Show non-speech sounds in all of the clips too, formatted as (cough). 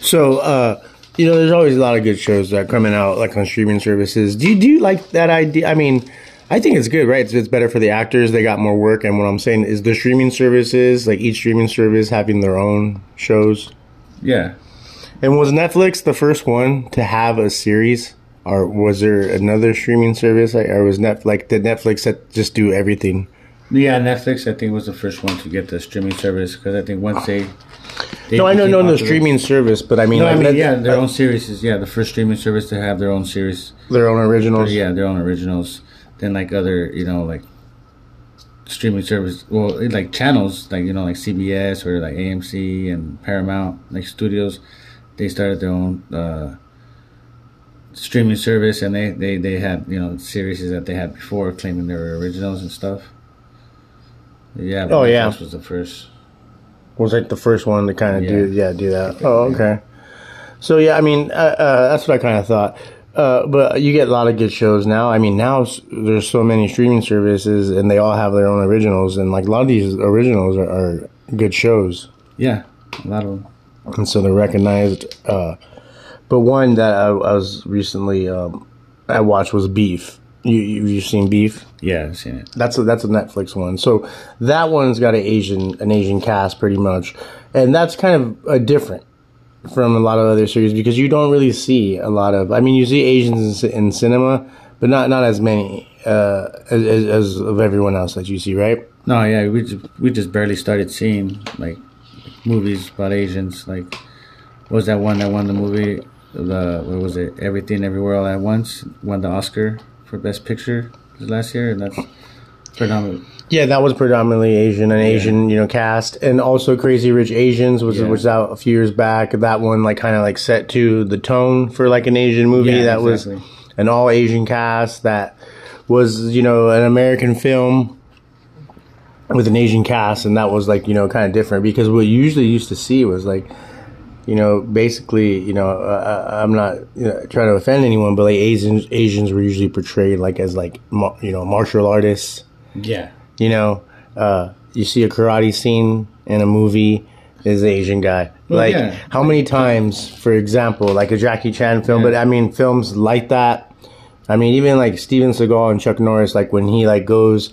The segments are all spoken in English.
So, uh, you know, there's always a lot of good shows that are coming out like on streaming services. Do you do you like that idea? I mean, I think it's good, right? It's, it's better for the actors. They got more work. And what I'm saying is the streaming services, like each streaming service having their own shows. Yeah. And was Netflix the first one to have a series? Or was there another streaming service? Like, or was Net like did Netflix just do everything? Yeah, Netflix I think was the first one to get the streaming service because I think once they, they No, I know, no, no streaming service, but I mean, No, like I mean Net- yeah, their own series is yeah the first streaming service to have their own series. their own originals. Yeah, their own originals. Then like other you know like streaming service, well like channels like you know like CBS or like AMC and Paramount like studios, they started their own uh, streaming service and they, they they had you know series that they had before claiming they were originals and stuff. Yeah. but Oh, yeah. Netflix was the first. Was like the first one to kind of do Yeah. yeah do that. Oh, okay. So yeah, I mean uh, uh, that's what I kind of thought. Uh, but you get a lot of good shows now. I mean, now there's so many streaming services, and they all have their own originals, and like a lot of these originals are, are good shows, Yeah, a lot of them. and so they're recognized. Uh, but one that I, I was recently um, I watched was Beef. You you you've seen Beef? Yeah, I've seen it. That's a, that's a Netflix one. So that one's got an Asian an Asian cast pretty much, and that's kind of uh, different from a lot of other series because you don't really see a lot of. I mean, you see Asians in, in cinema, but not not as many uh, as, as as of everyone else that you see, right? No, yeah, we just, we just barely started seeing like movies about Asians. Like, what was that one that won the movie? The what was it? Everything, Everywhere, All at Once won the Oscar for Best Picture last year, and that's predominant. Yeah, that was predominantly Asian, an Asian, you know, cast, and also Crazy Rich Asians was Yeah. was out a few years back. That one like kind of like set to the tone for like an Asian movie. Yeah, that exactly. was an all Asian cast that was you know an American film with an Asian cast, and that was like you know kind of different because what you usually used to see was like. You know, basically, you know, uh, I'm not you know, trying to offend anyone, but like Asians, Asians were usually portrayed like as like mar- you know martial artists, Yeah, you know, uh, you see a karate scene in a movie is the Asian guy. Well, like yeah. how many times, for example, like a Jackie Chan film, Yeah. but I mean films like that. I mean, even like Steven Seagal and Chuck Norris, like when he like goes,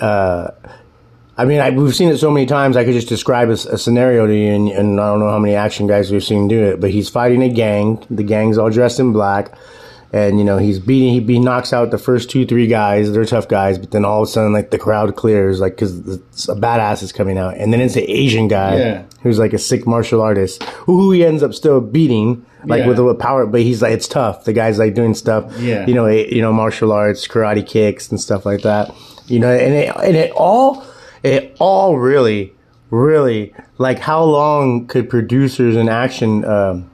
uh, I mean, I, we've seen it so many times. I could just describe a scenario to you, and, and I don't know how many action guys we've seen do it. But he's fighting a gang. The gang's all dressed in black, and you know he's beating. He, he knocks out the first two, three guys. They're tough guys, but then all of a sudden, like the crowd clears, like because a badass is coming out, and then it's an Asian guy Yeah. who's like a sick martial artist who, he ends up still beating. Like Yeah. with a power, but he's like it's tough. The guy's like doing stuff, Yeah. you know, eh, you know, martial arts, karate kicks, and stuff like that. You know, and it and it all it all really, really like how long could producers and action um,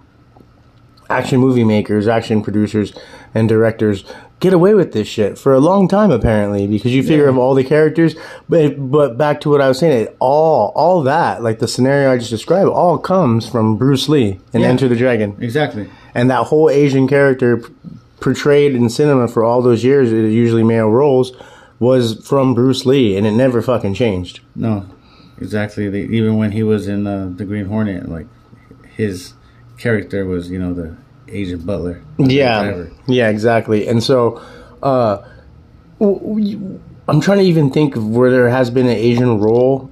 action movie makers, action producers, and directors get away with this shit for a long time apparently because you figure of all the characters but but back to what I was saying it all all that like the scenario I just described all comes from Bruce Lee and Yeah. Enter the Dragon exactly. and that whole Asian character p- portrayed in cinema for all those years, it usually male roles, was from Bruce Lee, and it never fucking changed. No, exactly. The, even when he was in uh, the Green Hornet, like his character was, you know, the Asian butler. Yeah, driver. yeah, exactly. And so, uh, I'm trying to even think of where there has been an Asian role.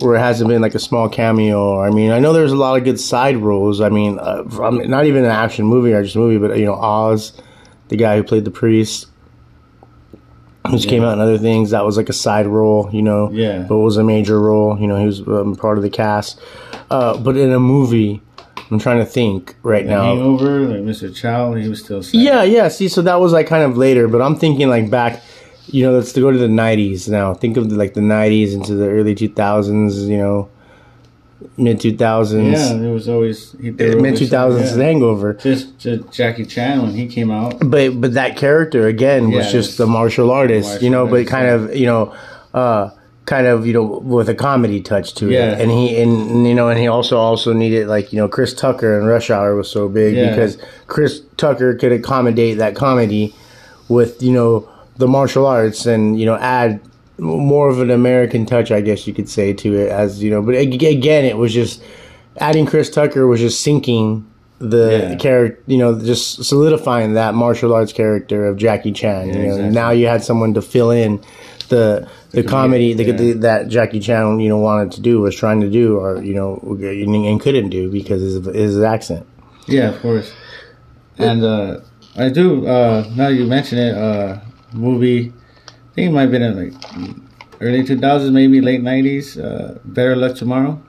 Where it hasn't been like a small cameo. I mean, I know there's a lot of good side roles. I mean, uh, from, not even an action movie or just a movie, but you know, Oz, the guy who played the priest, which came out in other things. That was like a side role, you know. Yeah. But was a major role. You know, he was um, part of the cast. Uh, but in a movie, I'm trying to think right now. Hangover, like Mr. Chow, he was still. Sad. Yeah, yeah. See, so that was like kind of later, but I'm thinking like back. You know, let's go to the '90s now. Think of the, like the '90s into the early 2000s. You know, mid 2000s, Yeah, there was always mid two thousands. Hangover. Just, just Jackie Chan when he came out. But but that character again was Yeah, just it's- the martial artist. martial you know, but kind yeah. of you know. uh kind of you know with a comedy touch to Yeah. it and he and, you know and he also also needed like you know chris tucker and rush hour was so big Yeah. because chris tucker could accommodate that comedy with you know the martial arts and you know add more of an american touch i guess you could say to it as you know but again it was just adding Chris Tucker was just sinking the Yeah. character, you know, just solidifying that martial arts character of Jackie Chan. you know, exactly. now you had someone to fill in the the, comedy the, yeah. the, that Jackie Chan you know wanted to do was trying to do or you know and, and couldn't do because of his accent. Yeah, of course. And uh, I do. Uh, now you mention it, uh, movie. Think it might have been in like early two thousands, maybe late nineties. Uh, Better Luck Tomorrow.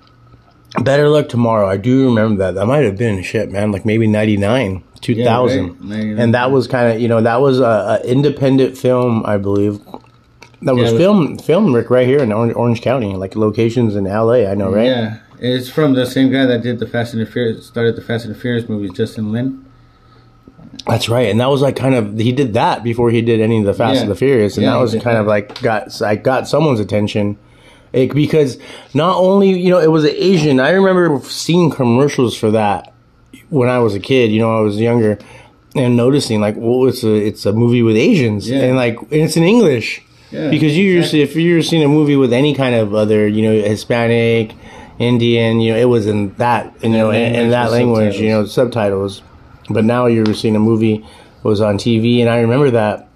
Better Luck Tomorrow. I do remember that. That might have been shit, man. Like maybe ninety nine, two thousand, right. and that was kind of you know that was a, a independent film, I believe. That was it was- filmed filmed Rick right here in Orange, Orange County, like locations in L.A. I know, right? Yeah, it's from the same guy that did the Fast and the Furious, started the Fast and the Furious movies, Justin Lin. That's right, and that was like kind of he did that before he did any of the Fast Yeah. and the Furious, and Yeah, that was kind of like got I got someone's attention. It, because not only you know it was an Asian. I remember seeing commercials for that when I was a kid. You know, I was younger and noticing like, well, it's a it's a movie with Asians, Yeah. and like and it's in English. Yeah, because you usually if you're seeing a movie with any kind of other you know Hispanic, Indian, you know it was in that you know in, language that language, you know subtitles. But now you're seeing a movie was on TV, and I remember that.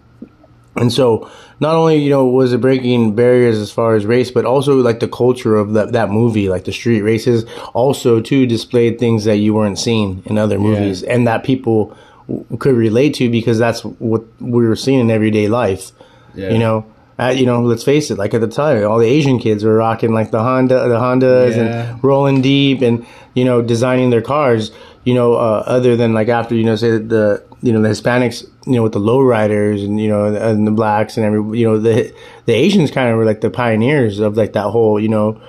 And so, not only you know was it breaking barriers as far as race, but also like the culture of that that movie, like the street races, also too displayed things that you weren't seeing in other movies, and that people w- could relate to because that's what we were seeing in everyday life. Yeah. You know, uh, you know, let's face it. Like at the time, all the Asian kids were rocking like the Honda, the Hondas, Yeah. and rolling deep, and you know, designing their cars. You know, uh, other than like after you know, say the you know the Hispanics, you know, with the lowriders and you know and the blacks and every you know the the Asians kind of were like the pioneers of like that whole you know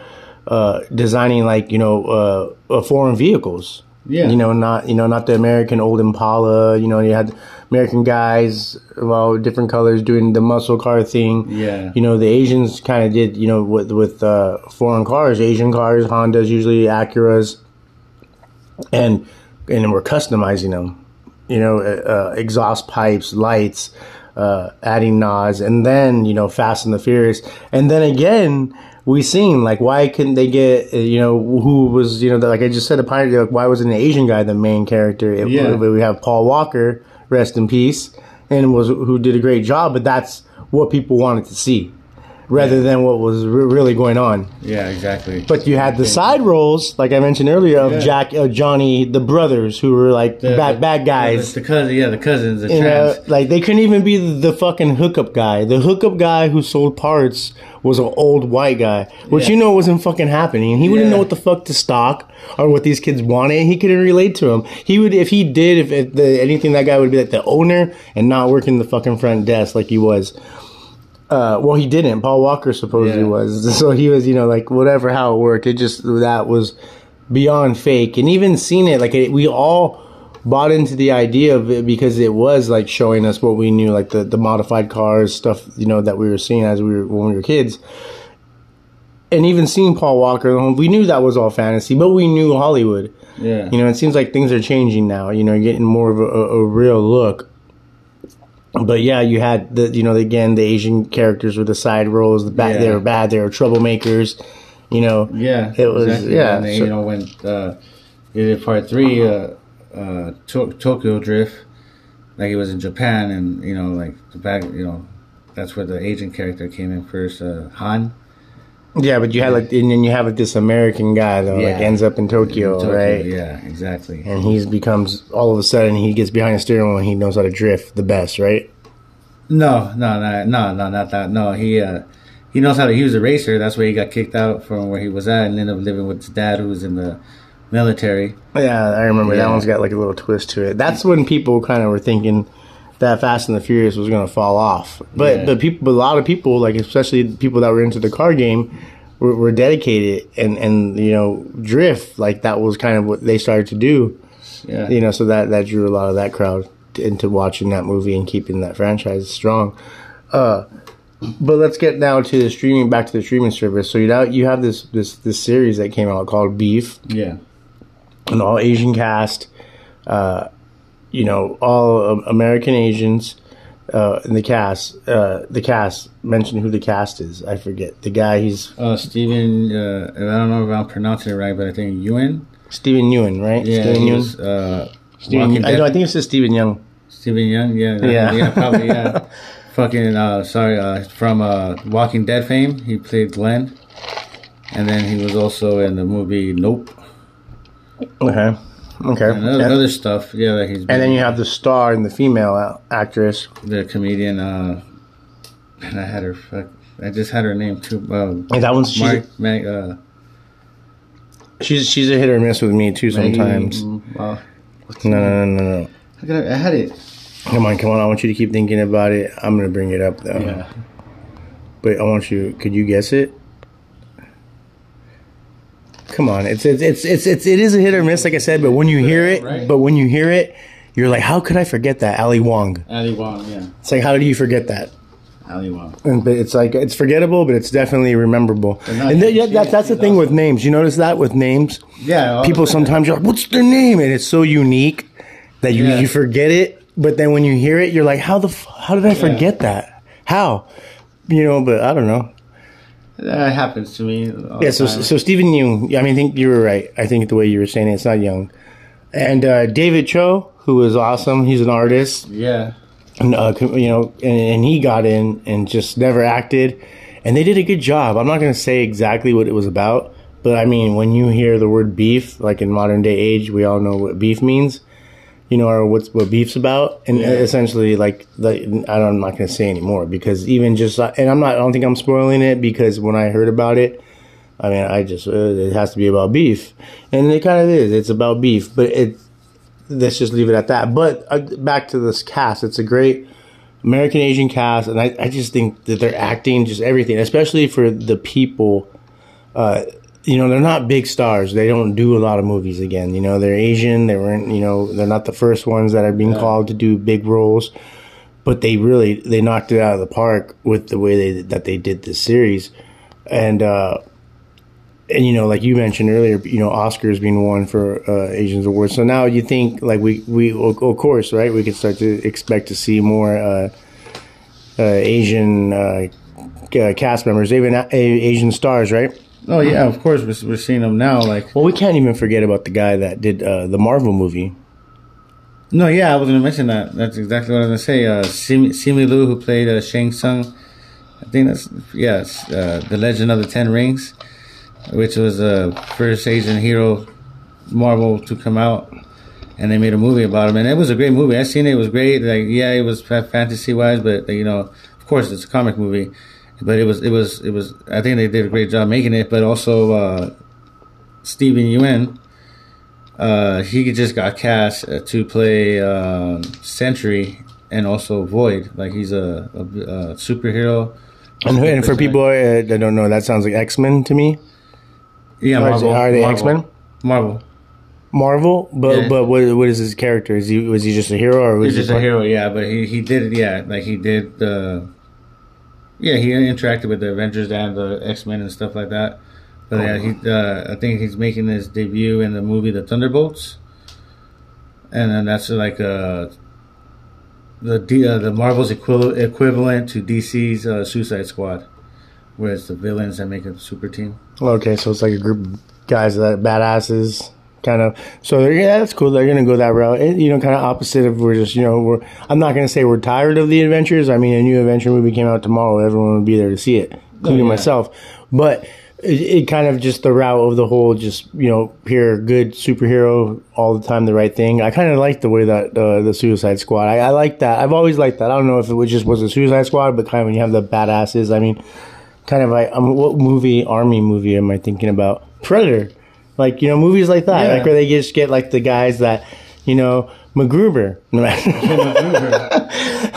uh, designing like you know uh, uh, foreign vehicles. Yeah. You know, not you know not the American old Impala. You know, you had American guys of all different colors doing the muscle car thing. Yeah. You know, the Asians kind of did. You know, with with uh, foreign cars, Asian cars, Hondas, usually Acuras, and and we're customizing them. You know, uh, uh, exhaust pipes, lights, uh, adding nods, and then you know, Fast and the Furious, and then again. We seen like why couldn't they get uh, you know who was you know like I just said a pioneer like why wasn't an Asian guy the main character It- Yeah. we have Paul Walker rest in peace and was who did a great job but that's what people wanted to see rather than what was re- really going on Yeah, exactly. but you had the side roles, like I mentioned earlier, of Yeah. Jack, uh, Johnny, the brothers who were like The- bad the- bad guys. The, the cousin, yeah, the cousins, the know, like they couldn't even be the, the fucking hookup guy. The hookup guy who sold parts was an old white guy, which Yeah. you know wasn't fucking happening. He wouldn't Yeah. know what the fuck to stock or what these kids wanted. He couldn't relate to them. He would, if he did, if, if the, anything, that guy would be like the owner and not working the fucking front desk like he was. Uh, well, he didn't. Paul Walker supposedly Yeah. was. (laughs) So he was, you know, like whatever how it worked. It just that was beyond fake, and even seeing it, like it, we all bought into the idea of it because it was like showing us what we knew, like the the modified cars stuff, you know, that we were seeing as we were when we were kids. And even seeing Paul Walker, we knew that was all fantasy, but we knew Hollywood. Yeah. You know, it seems like things are changing now. You know, getting more of a, a, a real look. But yeah, you had the you know again the Asian characters with the side roles. The bad, they were bad. They were troublemakers. You know, Yeah, it was yeah. And then, so- you know when uh, they did part three, uh, uh, to- Tokyo Drift, like it was in Japan, and you know like the back, you know, that's where the Asian character came in first, uh, Han. Yeah, but you had like and then you have like this American guy though, like ends up in Tokyo, Tokyo, right? Yeah, exactly. And he becomes all of a sudden he gets behind the steering wheel and he knows how to drift the best, right? No, no, no, no, no, not that. No, he uh, he knows how to. He was a racer. That's why he got kicked out from where he was at, and ended up living with his dad, who was in the military. Yeah, I remember that one's got like a little twist to it. That's when people kind of were thinking that Fast and the Furious was going to fall off. But Yeah. but people, but a lot of people, like especially people that were into the car game, were, were dedicated and and you know drift like that was kind of what they started to do. Yeah, You know, so that that drew a lot of that crowd into watching that movie and keeping that franchise strong. Uh, but let's get now to the streaming. Back to the streaming service. So you know you have this this this series that came out called Beef yeah, an all Asian cast, uh, you know, all um, American Asians uh, in the cast. Uh, the cast mention who the cast is. I forget the guy. He's Uh, Steven, uh, I don't know if I'm pronouncing it right, but I think Ewan. Steven Ewan, right? Yeah, Steven he Yeun. was, uh, Steven, Walking I, know, I think it says Steven Young. Stephen Young, yeah, Yeah. yeah, probably, yeah. (laughs) Fucking, uh, sorry, uh, from uh, Walking Dead fame, he played Glenn, and then he was also in the movie Nope Okay. Okay. and other, Yeah. other stuff. Yeah, that he's And then you have the star and the female actress. the comedian. Uh, and I had her. Fuck, I just had her name too. Uh, And that one's she's, Mag, uh, she's she's a hit or miss with me too sometimes. Maggie- Wow. No, no, no, no, no. How could I, I had it. Come on, come on. I want you to keep thinking about it. I'm gonna bring it up though. Yeah. But I want you. Could you guess it? Come on, it's it's it's it's, it's it is a hit or miss, like I said. But when you hear it, Right. but when you hear it, you're like, how could I forget that Ali Wong? Ali Wong, yeah. It's like, how do you forget that? Ali Wong. And but it's like it's forgettable, but it's definitely rememberable. And th- yeah, she- that's the thing with names. You notice that with names, Yeah. people sometimes you're like, what's their name? And it's so unique that you Yeah. you forget it. But then when you hear it, you're like, how the f- how did I forget that? How? You know, but I don't know. That happens to me. all Yeah, the so time. so Stephen Young. I mean, I think you were right. I think the way you were saying it, it's not Young. And uh, David Choe, who was awesome. He's an artist, yeah. and, uh, you know, and, and he got in and just never acted, and they did a good job. I'm not going to say exactly what it was about, but I mean, when you hear the word beef, like in modern day age, we all know what beef means. You know, or what's what beef's about, and Yeah. essentially, like, the, I don't, I'm not to say anymore because even just, and I'm not, I don't think I'm spoiling it because when I heard about it, I mean, I just uh, it has to be about beef, and it kind of is. It's about beef, but it. Let's just leave it at that. But uh, back to this cast, it's a great American Asian cast, and I, I just think that they're acting just everything, especially for the people. Uh, you know, they're not big stars. They don't do a lot of movies again. You know, they're Asian. They weren't. You know, they're not the first ones that are being called to do big roles. But they really they knocked it out of the park with the way they that they did this series, and uh, and you know, like you mentioned earlier, you know, Oscars being won for uh, Asians awards. So now you think like we we of of course right we could start to expect to see more uh, uh, Asian uh, cast members, even Asian stars, right? Oh yeah, of course we're, we're seeing them now. Like Well, we can't even forget about the guy that did uh, the Marvel movie. no, yeah, I was gonna mention that. That's exactly what I was gonna say. Uh, Simu, Simu Liu, who played uh, Shang Tsung, I think that's yes, uh, the Legend of the Ten Rings, which was the first Asian hero Marvel to come out, and they made a movie about him, and it was a great movie. I seen it; it was great. Like yeah, it was fantasy wise, but you know, of course, it's a comic movie. But it was, it was, it was. I think they did a great job making it. But also, uh, Steven Yeun, uh, he just got cast uh, to play um, Sentry and also Void. Like he's a, a, a superhero. And, and for people uh, that don't know, that sounds like X Men to me. yeah, Or is it- Marvel. are they Marvel. X-Men? Marvel. Marvel, but Yeah. but what what is his character? Is he was he just a hero or was He's he just a hero, yeah. But he he did it, yeah. Like he did. Uh, yeah, he interacted with the Avengers and the X Men and stuff like that. But yeah, he uh, I think he's making his debut in the movie The Thunderbolts, and then that's like uh, the uh, the Marvel's equivalent equivalent to DC's uh, Suicide Squad, where it's the villains that make a super team. Okay, so it's like a group of guys that badasses, kind of. So they're, yeah, that's cool. They're gonna go that route. It, you know, kind of opposite of we're just you know we're. I'm not gonna say we're tired of the Avengers. I mean, a new adventure movie came out tomorrow. Everyone would be there to see it, including yeah. myself. But it, it kind of just the route of the whole just you know here good superhero all the time the right thing. I kind of like the way that uh, the Suicide Squad. I, I like that. I've always liked that. I don't know if it was just was a Suicide Squad, but kind of when you have the badasses. I mean kind of like um, what movie army movie am I thinking about? Predator, like you know movies like that, Yeah. like where they just get like the guys that you know MacGruber, (laughs) (laughs)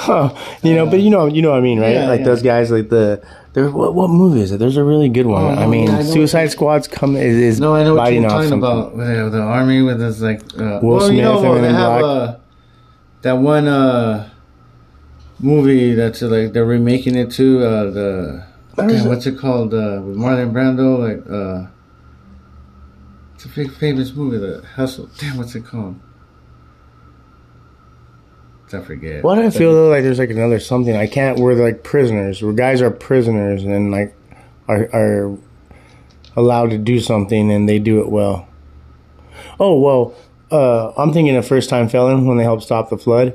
oh, you know, but you know you know what I mean, right? Yeah, like yeah. those guys, like the. There, what, what movie is it? There's a really good one. Oh, I mean, I Suicide what Squad's come is, is No, I know what you're talking something. about. The, the army with this like uh, Will well, you know, Smith and they have uh, that one uh, movie that's uh, like they're remaking it to uh, the damn, what's it called uh, with Marlon Brando like uh, it's a big famous movie the Hustle. Damn, what's it called? I forget. Why do I feel though like there's like another something I can't? Where they're like prisoners, where guys are prisoners and like are are allowed to do something and they do it well. Oh well, uh, I'm thinking of First Time Felon when they help stop the flood.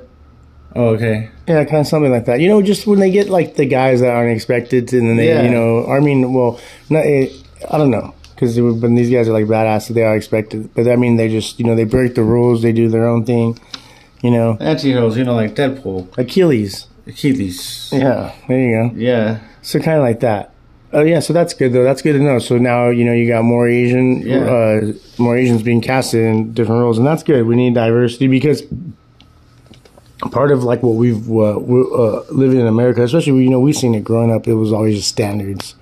Oh, okay. Yeah, kind of something like that. You know, just when they get like the guys that aren't expected, to, and then they, Yeah. you know, I mean, well, not, eh, I don't know, because when these guys are like badass, they are expected. But I mean, they just, you know, they break the rules, they do their own thing. You know, Anti-heroes, you know, like Deadpool, Achilles. Achilles. Yeah, there you go. Yeah. So kind of like that. Oh yeah, so that's good though. That's good to know. So now you know you got more Asian, Yeah. uh, more Asians being casted in different roles, and that's good. We need diversity because part of like what we've uh, uh, living in America, especially you know we've seen it growing up. It was always just standards.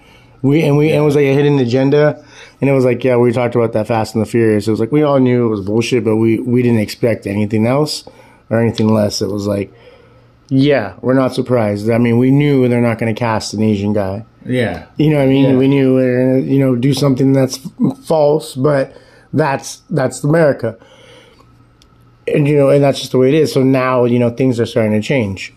We and we and it was like a hidden agenda, and it was like yeah, we talked about that Fast and the Furious. It was like we all knew it was bullshit, but we we didn't expect anything else or anything less. It was like. Yeah, we're not surprised. I mean, we knew they're not going to cast an Asian guy. Yeah. You know what I mean? Yeah. We knew gonna, you know, do something that's false, but that's that's America. And you know, and that's just the way it is. So now, you know, things are starting to change.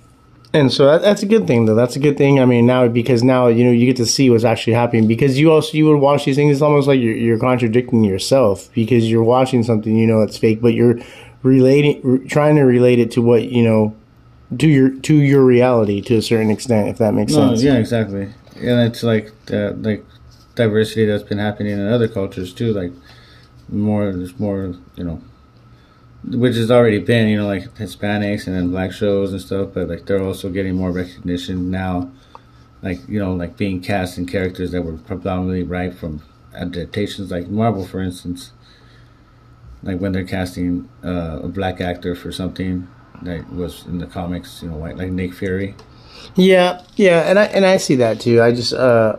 And so that, that's a good thing, though. That's a good thing. I mean, now because now you know you get to see what's actually happening. Because you also you would watch these things. It's almost like you're, you're contradicting yourself because you're watching something you know it's fake, but you're relating, re- trying to relate it to what you know, to your to your reality to a certain extent. If that makes No, sense. yeah, exactly. And it's like the like diversity that's been happening in other cultures too. Like more, there's more, you know, which has already been, you know, like Hispanics and then black shows and stuff. But like they're also getting more recognition now. Like you know, like being cast in characters that were predominantly right from adaptations, like Marvel, for instance. Like when they're casting uh, a black actor for something that was in the comics, you know, like like Nick Fury. Yeah, yeah, and I and I see that too. I just uh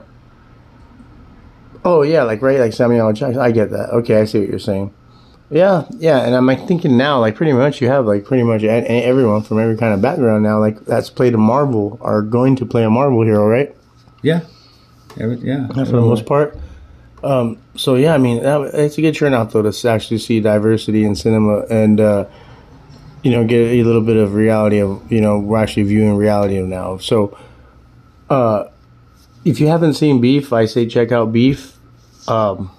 Oh yeah, like right, like Samuel. Jackson. I get that. Okay, I see what you're saying. Yeah, yeah, and I'm like thinking now, like pretty much you have like pretty much everyone from every kind of background now, like that's played a Marvel are going to play a Marvel hero, right? Yeah, Every, yeah. for the most part. Um, so yeah, I mean, that, it's a good turnout though to actually see diversity in cinema and uh, you know get a little bit of reality of you know we're actually viewing reality now. So uh, if you haven't seen Beef, I say check out Beef. Um,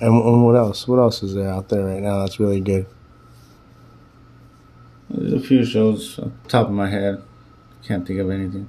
and, and what else? What else is there out there right now that's really good? There's a few shows top of my head. Can't think of anything.